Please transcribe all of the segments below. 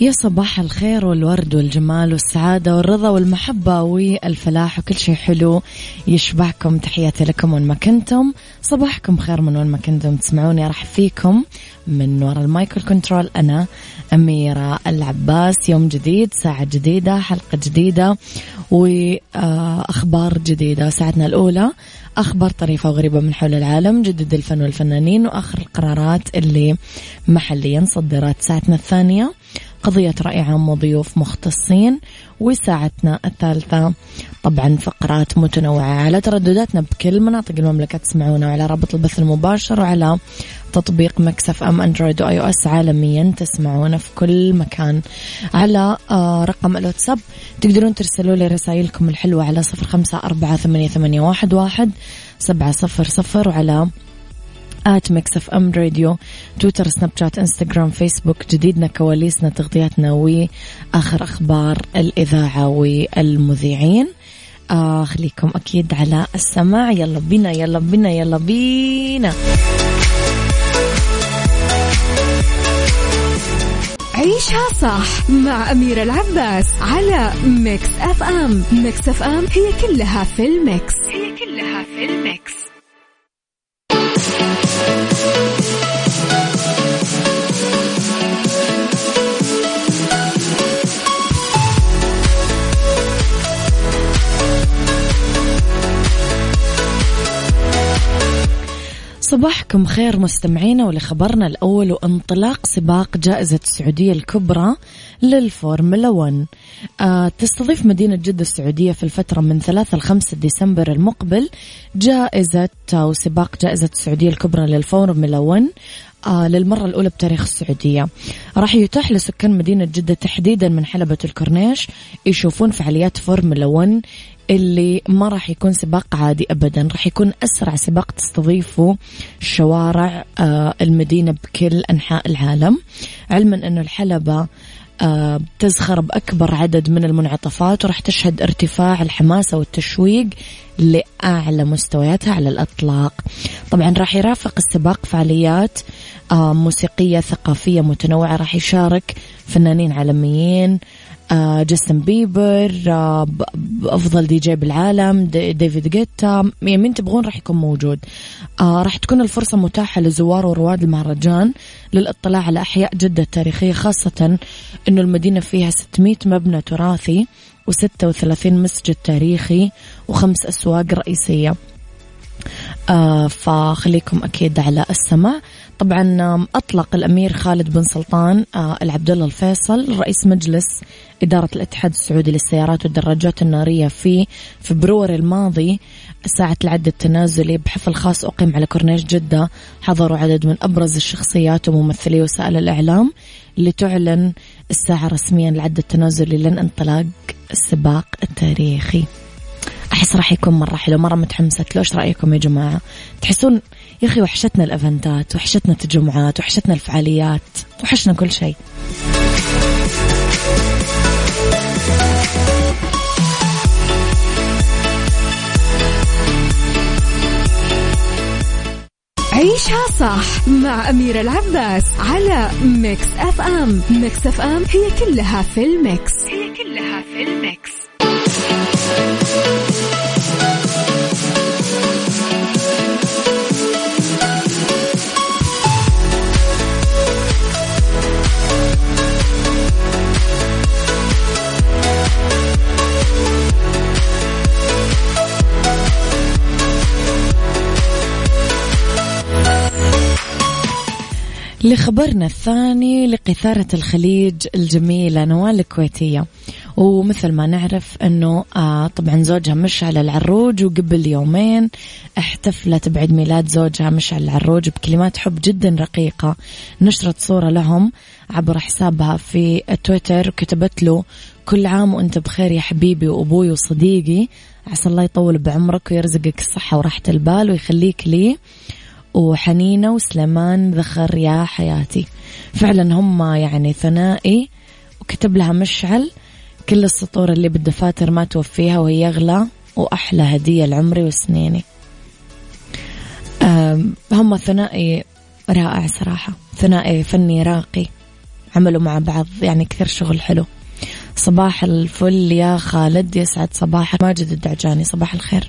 يا صباح الخير والورد والجمال والسعادة والرضا والمحبة والفلاح وكل شيء حلو يشبعكم. تحياتي لكم وين ما كنتم. صباحكم خير من وين ما كنتم. تسمعوني راح فيكم من وراء المايكل كنترول أنا أميرة العباس. يوم جديد ساعة جديدة حلقة جديدة وأخبار جديدة. ساعتنا الأولى أخبار طريفة وغريبة من حول العالم جدد الفن والفنانين وآخر القرارات اللي محليا صدرت. ساعتنا الثانية قضية رأي عام وضيوف مختصين وساعتنا الثالثة. طبعا فقرات متنوعة على تردداتنا بكل مناطق المملكة. تسمعونا وعلى رابط البث المباشر وعلى تطبيق Mix FM Android و iOS عالميا. تسمعونا في كل مكان على آه، رقم الواتساب. تقدرون ترسلوا لي رسائلكم الحلوة على صفر خمسة أربعة ثمانية, واحد سبعة صفر صفر وعلى at Mix FM Radio تويتر سناب شات انستغرام فيسبوك جديدنا كواليسنا تغطياتنا وآخر أخبار الإذاعة والمذيعين. آه خليكم أكيد على السماع. يلا بينا يلا بينا يلا بينا. عيشها صح مع أميرة العباس على Mix FM Mix FM هي كلها في ال mix. هي كلها في ال mix. صباحكم خير مستمعينا ولخبرنا الأول وانطلاق سباق جائزة السعودية الكبرى للفورمولا 1 آه تستضيف مدينة جدة السعودية في الفترة من 3 ل 5 ديسمبر المقبل جائزة أو سباق جائزة السعودية الكبرى للفورمولا 1 آه للمرة الأولى بتاريخ السعودية. راح يتاح لسكان مدينة جدة تحديدا من حلبة الكورنيش يشوفون فعاليات فورمولا 1 اللي ما راح يكون سباق عادي ابدا. راح يكون أسرع سباق تستضيفه شوارع آه، المدينة بكل أنحاء العالم. علما انه الحلبة آه، تزخر بأكبر عدد من المنعطفات وراح تشهد ارتفاع الحماسة والتشويق لأعلى مستوياتها على الأطلاق. طبعا راح يرافق السباق فعاليات آه، موسيقية ثقافية متنوعة راح يشارك فنانين عالميين آه، جاستن بيبر آه، أفضل دي جي بالعالم ديفيد جيتا مين تبغون راح يكون موجود. آه، راح تكون الفرصة متاحة لزوار ورواد المهرجان للاطلاع على أحياء جدة التاريخيه خاصة إنه المدينة فيها 600 مبنى تراثي و36 مسجد تاريخي وخمس أسواق رئيسية. آه فخليكم أكيد على السمع طبعا أطلق الأمير خالد بن سلطان آه العبد الله الفيصل رئيس مجلس إدارة الاتحاد السعودي للسيارات والدراجات النارية في فبراير الماضي. ساعة العد التنازلي بحفل خاص أقيم على كورنيش جدة حضروا عدد من أبرز الشخصيات وممثلي وسائل الإعلام لتعلن الساعة رسميا العد التنازلي لن انطلاق السباق التاريخي. أحس راح يكون مرة حلو مرة متحمسه له. إيش رأيكم يا جماعة؟ تحسون يا أخي وحشتنا الإيفنتات وحشتنا التجمعات وحشتنا الفعاليات وحشنا كل شيء. عيشها صح مع أميرة العباس على Mix FM. Mix FM هي كلها في ال mix. هي كلها في ال mix. لخبرنا الثاني لقيثارة الخليج الجميلة نوال الكويتية. ومثل ما نعرف أنه آه طبعا زوجها مشعل العروج وقبل يومين احتفلت بعيد ميلاد زوجها مشعل العروج بكلمات حب جدا رقيقة نشرت صورة لهم عبر حسابها في تويتر وكتبت له كل عام وأنت بخير يا حبيبي وأبوي وصديقي. عسى الله يطول بعمرك ويرزقك الصحة وراحة البال ويخليك لي. وحنينة وسليمان ذخر يا حياتي. فعلا هم يعني ثنائي وكتب لها مشعل. كل السطور اللي بالدفاتر ما توفيها وهي أغلى وأحلى هدية لعمري وسنيني. هم ثنائي رائع صراحة. ثنائي فني راقي. عملوا مع بعض يعني كثير شغل حلو. صباح الفل يا خالد يسعد صباحك ماجد الدعجاني صباح الخير.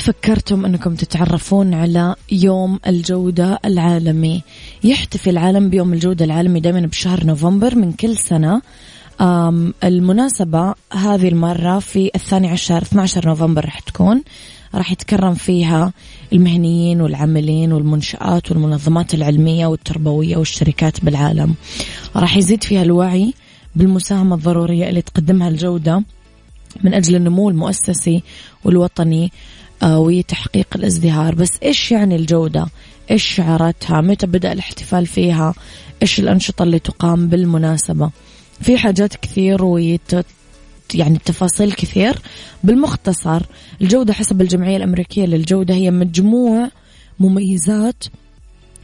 فكرتم أنكم تتعرفون على يوم الجودة العالمي. يحتفل العالم بيوم الجودة العالمي دائما بشهر نوفمبر من كل سنة. المناسبة هذه المرة في الثاني عشر 12 نوفمبر راح تكون. راح يتكرم فيها المهنيين والعاملين والمنشآت والمنظمات العلمية والتربوية والشركات بالعالم. راح يزيد فيها الوعي بالمساهمة الضرورية اللي تقدمها الجودة من أجل النمو المؤسسي والوطني. وتحقيق الازدهار. بس إيش يعني الجودة؟ إيش شعاراتها؟ متى بدأ الاحتفال فيها؟ إيش الأنشطة اللي تقام بالمناسبة؟ في حاجات كثير ويت يعني تفاصيل كثير. بالمختصر الجودة حسب الجمعية الأمريكية للجودة هي مجموع مميزات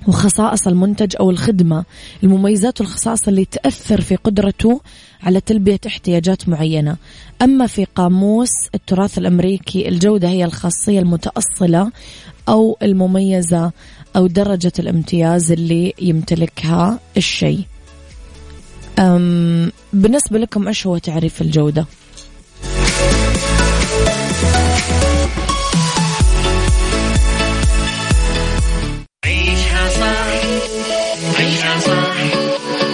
وخصائص المنتج أو الخدمة. المميزات والخصائص اللي تأثر في قدرته على تلبية احتياجات معينة. أما في قاموس التراث الأمريكي الجودة هي الخاصية المتأصلة أو المميزة أو درجة الامتياز اللي يمتلكها الشيء. بالنسبة لكم إيش هو تعريف الجودة؟ عيشها صح.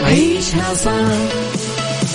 عيشها صح.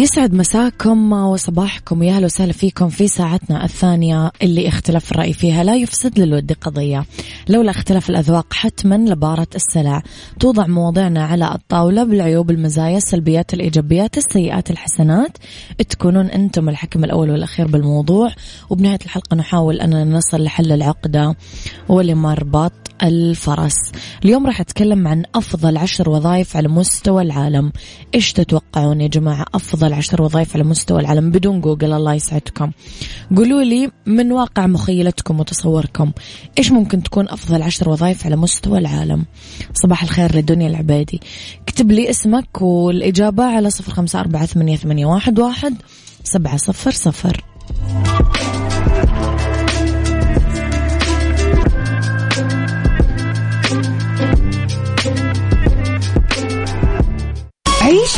يسعد مساكم وصباحكم. يا أهلا وسهلا فيكم في ساعتنا الثانية اللي اختلاف الرأي فيها لا يفسد للود قضية. لولا اختلاف الأذواق حتما لبارة السلع. توضع مواضيعنا على الطاولة بالعيوب المزايا السلبيات الإيجابيات السيئات الحسنات. تكونون أنتم الحكم الأول والأخير بالموضوع. وبنهاية الحلقة نحاول أن نصل لحل العقدة ولمربط الفرس. اليوم راح أتكلم عن أفضل عشر وظائف على مستوى العالم. إيش تتوقعون يا جماعة؟ أفضل عشر وظائف على مستوى العالم بدون جوجل الله يسعدكم. قولوا لي من واقع مخيلتكم وتصوركم. إيش ممكن تكون أفضل عشر وظائف على مستوى العالم؟ صباح الخير للدنيا العبادي. اكتب لي اسمك والإجابة على صفر خمسة أربعة ثمانية واحد واحد سبعة صفر صفر.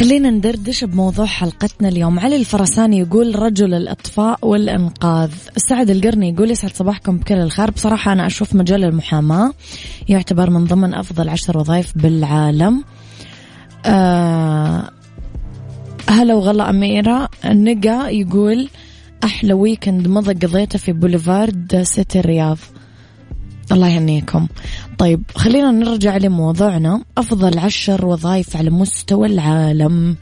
خلينا ندردش بموضوع حلقتنا اليوم. علي الفرساني يقول رجل الإطفاء والإنقاذ. سعد القرني يقول يسعد صباحكم بكل الخير. بصراحة أنا أشوف مجال المحاماة يعتبر من ضمن أفضل عشر وظائف بالعالم. آه هلا وغلا أميرة. النقا يقول أحلى ويكند مضى قضيته في بوليفارد سيتي الرياض. الله يهنيكم. طيب خلينا نرجع لموضوعنا. أفضل عشر وظائف على مستوى العالم.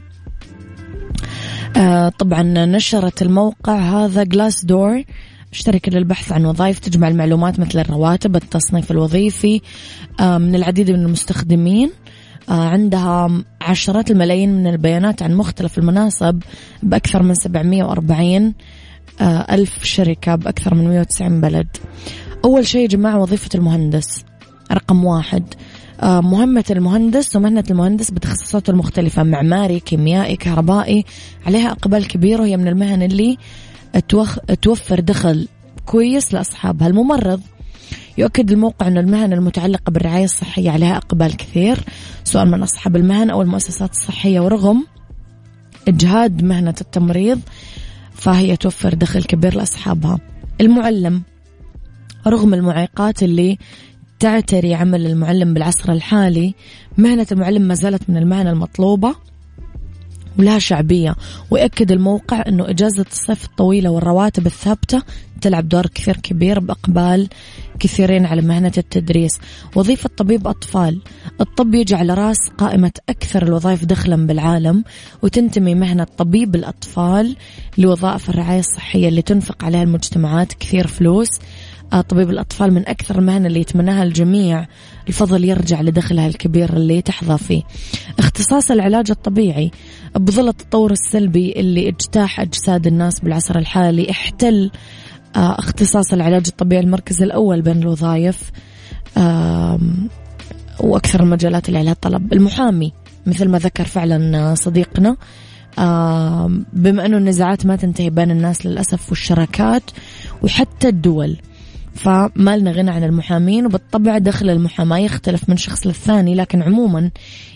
آه طبعا نشرت الموقع هذا جلاس دور شركة للبحث عن وظائف تجمع المعلومات مثل الرواتب التصنيف الوظيفي آه من العديد من المستخدمين. آه عندها عشرات الملايين من البيانات عن مختلف المناصب بأكثر من 740 آه ألف شركة بأكثر من 190 بلد. أول شيء يا جماعة وظيفة المهندس. رقم واحد. آه، مهمة المهندس ومهنة المهندس بتخصصاته المختلفة معماري كيميائي كهربائي. عليها إقبال كبير وهي من المهن اللي توخ... توفر دخل كويس لأصحابها. الممرض يؤكد الموقع أن المهن المتعلقة بالرعاية الصحية عليها إقبال كثير. سواء من أصحاب المهن أو المؤسسات الصحية ورغم إجهاد مهنة التمريض فهي توفر دخل كبير لأصحابها. المعلم رغم المعيقات اللي تعتري عمل المعلم بالعصر الحالي. مهنة المعلم ما زالت من المهن المطلوبة ولها شعبية. ويأكد الموقع أنه إجازة الصيف الطويلة والرواتب الثابتة تلعب دور كثير كبير بإقبال كثيرين على مهنة التدريس. وظيفة طبيب أطفال. الطب يجي على رأس قائمة أكثر الوظائف دخلا بالعالم وتنتمي مهنة طبيب الأطفال لوظائف الرعاية الصحية اللي تنفق عليها المجتمعات كثير فلوس. طبيب الأطفال من أكثر المهن اللي يتمناها الجميع. الفضل يرجع لدخلها الكبير اللي تحظى فيه. اختصاص العلاج الطبيعي. بظل التطور السلبي اللي اجتاح أجساد الناس بالعصر الحالي احتل آه، اختصاص العلاج الطبيعي المركز الأول بين الوظائف وأكثر المجالات اللي عليها طلب. المحامي مثل ما ذكر فعلا صديقنا بما أنه النزاعات ما تنتهي بين الناس للأسف والشراكات وحتى الدول. فما لنا غنى عن المحامين وبالطبع دخل المحاماة يختلف من شخص للثاني لكن عموما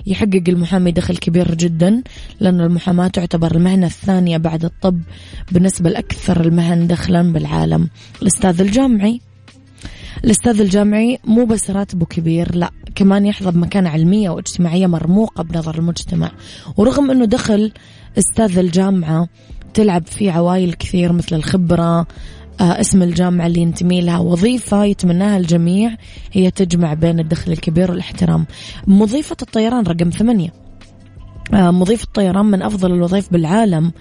يحقق المحامي دخل كبير جدا لأن المحاماة تعتبر المهنة الثانية بعد الطب بالنسبة لأكثر المهن دخلا بالعالم. الأستاذ الجامعي. الأستاذ الجامعي مو بس راتبه كبير لا كمان يحظى بمكانة علمية واجتماعية مرموقة بنظر المجتمع. ورغم أنه دخل أستاذ الجامعة تلعب فيه عوائل كثير مثل الخبرة اسم الجامعة اللي ينتمي لها وظيفة يتمناها الجميع هي تجمع بين الدخل الكبير والاحترام. مضيفة الطيران رقم ثمانية. آه، مضيف الطيران من أفضل الوظائف بالعالم.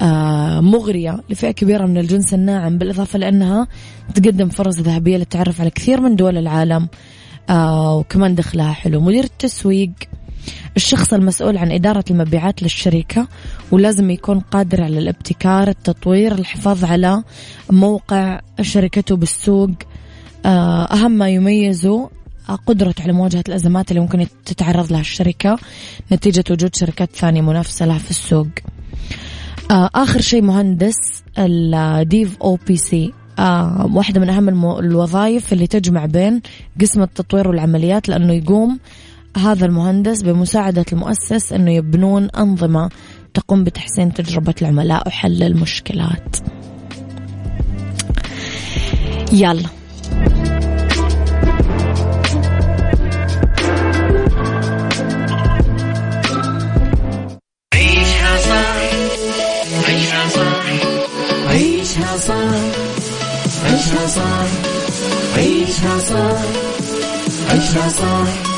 آه، مغرية لفئة كبيرة من الجنس الناعم بالإضافة لأنها تقدم فرص ذهبية للتعرف على كثير من دول العالم. وكمان دخلها حلو. مدير التسويق. الشخص المسؤول عن إدارة المبيعات للشركة ولازم يكون قادر على الابتكار التطوير الحفاظ على موقع شركته بالسوق. آه، أهم ما يميزه قدرته على مواجهة الأزمات اللي ممكن تتعرض لها الشركة نتيجة وجود شركات ثانية منافسة لها في السوق. آه، آخر شيء مهندس ال DevOps. آه واحدة من أهم الوظائف اللي تجمع بين قسم التطوير والعمليات لأنه يقوم هذا المهندس بمساعدة المؤسس أنه يبنون أنظمة تقوم بتحسين تجربة العملاء وحل المشكلات. يلا. عيشها صح. عيشها صح. عيشها صح. عيشها صح. عيشها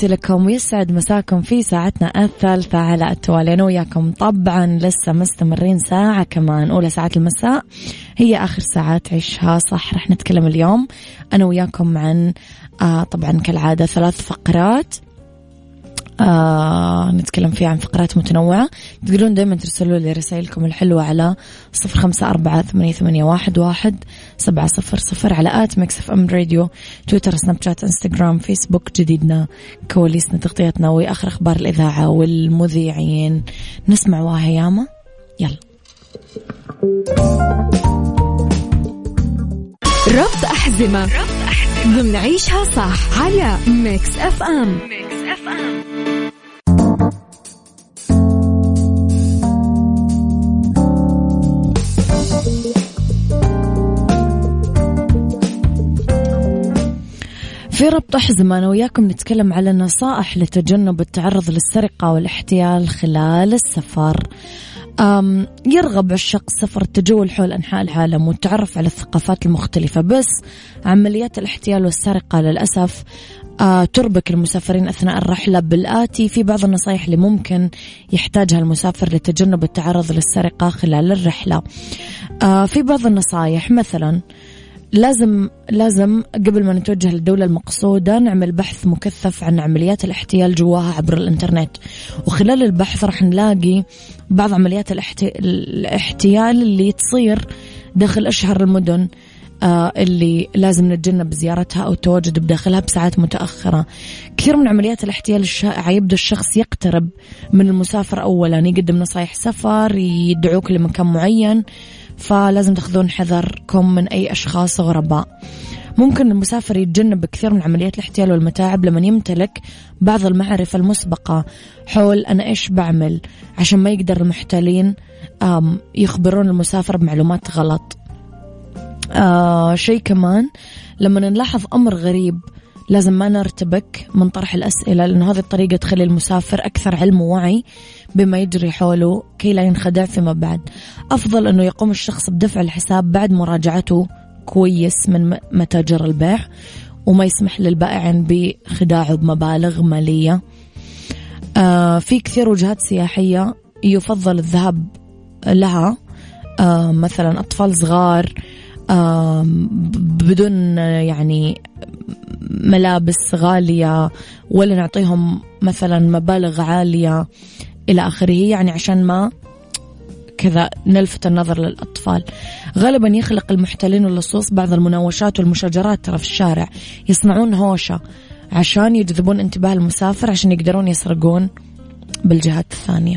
تحياتي لكم ويسعد مساكم في ساعتنا الثالثة على التوالي. أنا وياكم طبعا لسه مستمرين ساعة كمان. أولى ساعات المساء. هي آخر ساعات عيشها صح. رح نتكلم اليوم. أنا وياكم عن آه طبعا كالعادة ثلاث فقرات. آه نتكلم فيها عن فقرات متنوعة. تقدرون دايما ترسلوا لي رسائلكم الحلوة على صفر خمسة أربعة ثمانية, ثمانية واحد, واحد سبعة صفر صفر على at Mix FM Radio تويتر سناب شات إنستغرام فيسبوك جديدنا كواليسنا تغطيتنا وآخر أخبار الإذاعة والمذيعين. نسمع واهياما. يلا. ربط أحزمة. ربط أحزمة. ضمن عيشها صح على Mix FM. Mix FM. ربط أحزمة أنا وياكم نتكلم على نصائح لتجنب التعرض للسرقة والاحتيال خلال السفر. أم يرغب عشاق السفر التجول حول أنحاء العالم والتعرف على الثقافات المختلفة بس عمليات الاحتيال والسرقة للأسف آه تربك المسافرين أثناء الرحلة. بالآتي في بعض النصائح اللي ممكن يحتاجها المسافر لتجنب التعرض للسرقة خلال الرحلة. آه في بعض النصائح مثلا لازم لازم قبل ما نتوجه للدولة المقصودة نعمل بحث مكثف عن عمليات الاحتيال جواها عبر الإنترنت. وخلال البحث راح نلاقي بعض عمليات الاحتيال اللي تصير داخل أشهر المدن آه اللي لازم نتجنب زيارتها أو التواجد بداخلها بساعات متأخرة. كثير من عمليات الاحتيال الشائعة يبدأ الشخص يقترب من المسافر أولا يقدم نصايح سفر يدعوك لمكان معين. فلازم تاخذون حذركم من أي أشخاص غرباء. ممكن المسافر يتجنب كثير من عمليات الاحتيال والمتاعب لما يمتلك بعض المعرفة المسبقة. حول أنا إيش بعمل؟ عشان ما يقدر المحتالين يخبرون المسافر بمعلومات غلط. آه شيء كمان لما نلاحظ أمر غريب لازم ما نرتبك من طرح الأسئلة لأن هذه الطريقة تخلي المسافر أكثر علم ووعي بما يجري حوله كي لا ينخدع فيما بعد. أفضل أنه يقوم الشخص بدفع الحساب بعد مراجعته كويس من متاجر البيع وما يسمح للبائع بخداعه بمبالغ مالية. آه في كثير وجهات سياحية يفضل الذهاب لها آه مثلا أطفال صغار آه بدون يعني ملابس غالية ولا نعطيهم مثلا مبالغ عالية إلى آخره يعني عشان ما كذا نلفت النظر للأطفال غالبا يخلق المحتلين واللصوص بعض المناوشات والمشاجرات ترى في الشارع يصنعون هوشة عشان يجذبون انتباه المسافر عشان يقدرون يسرقون بالجهات الثانية.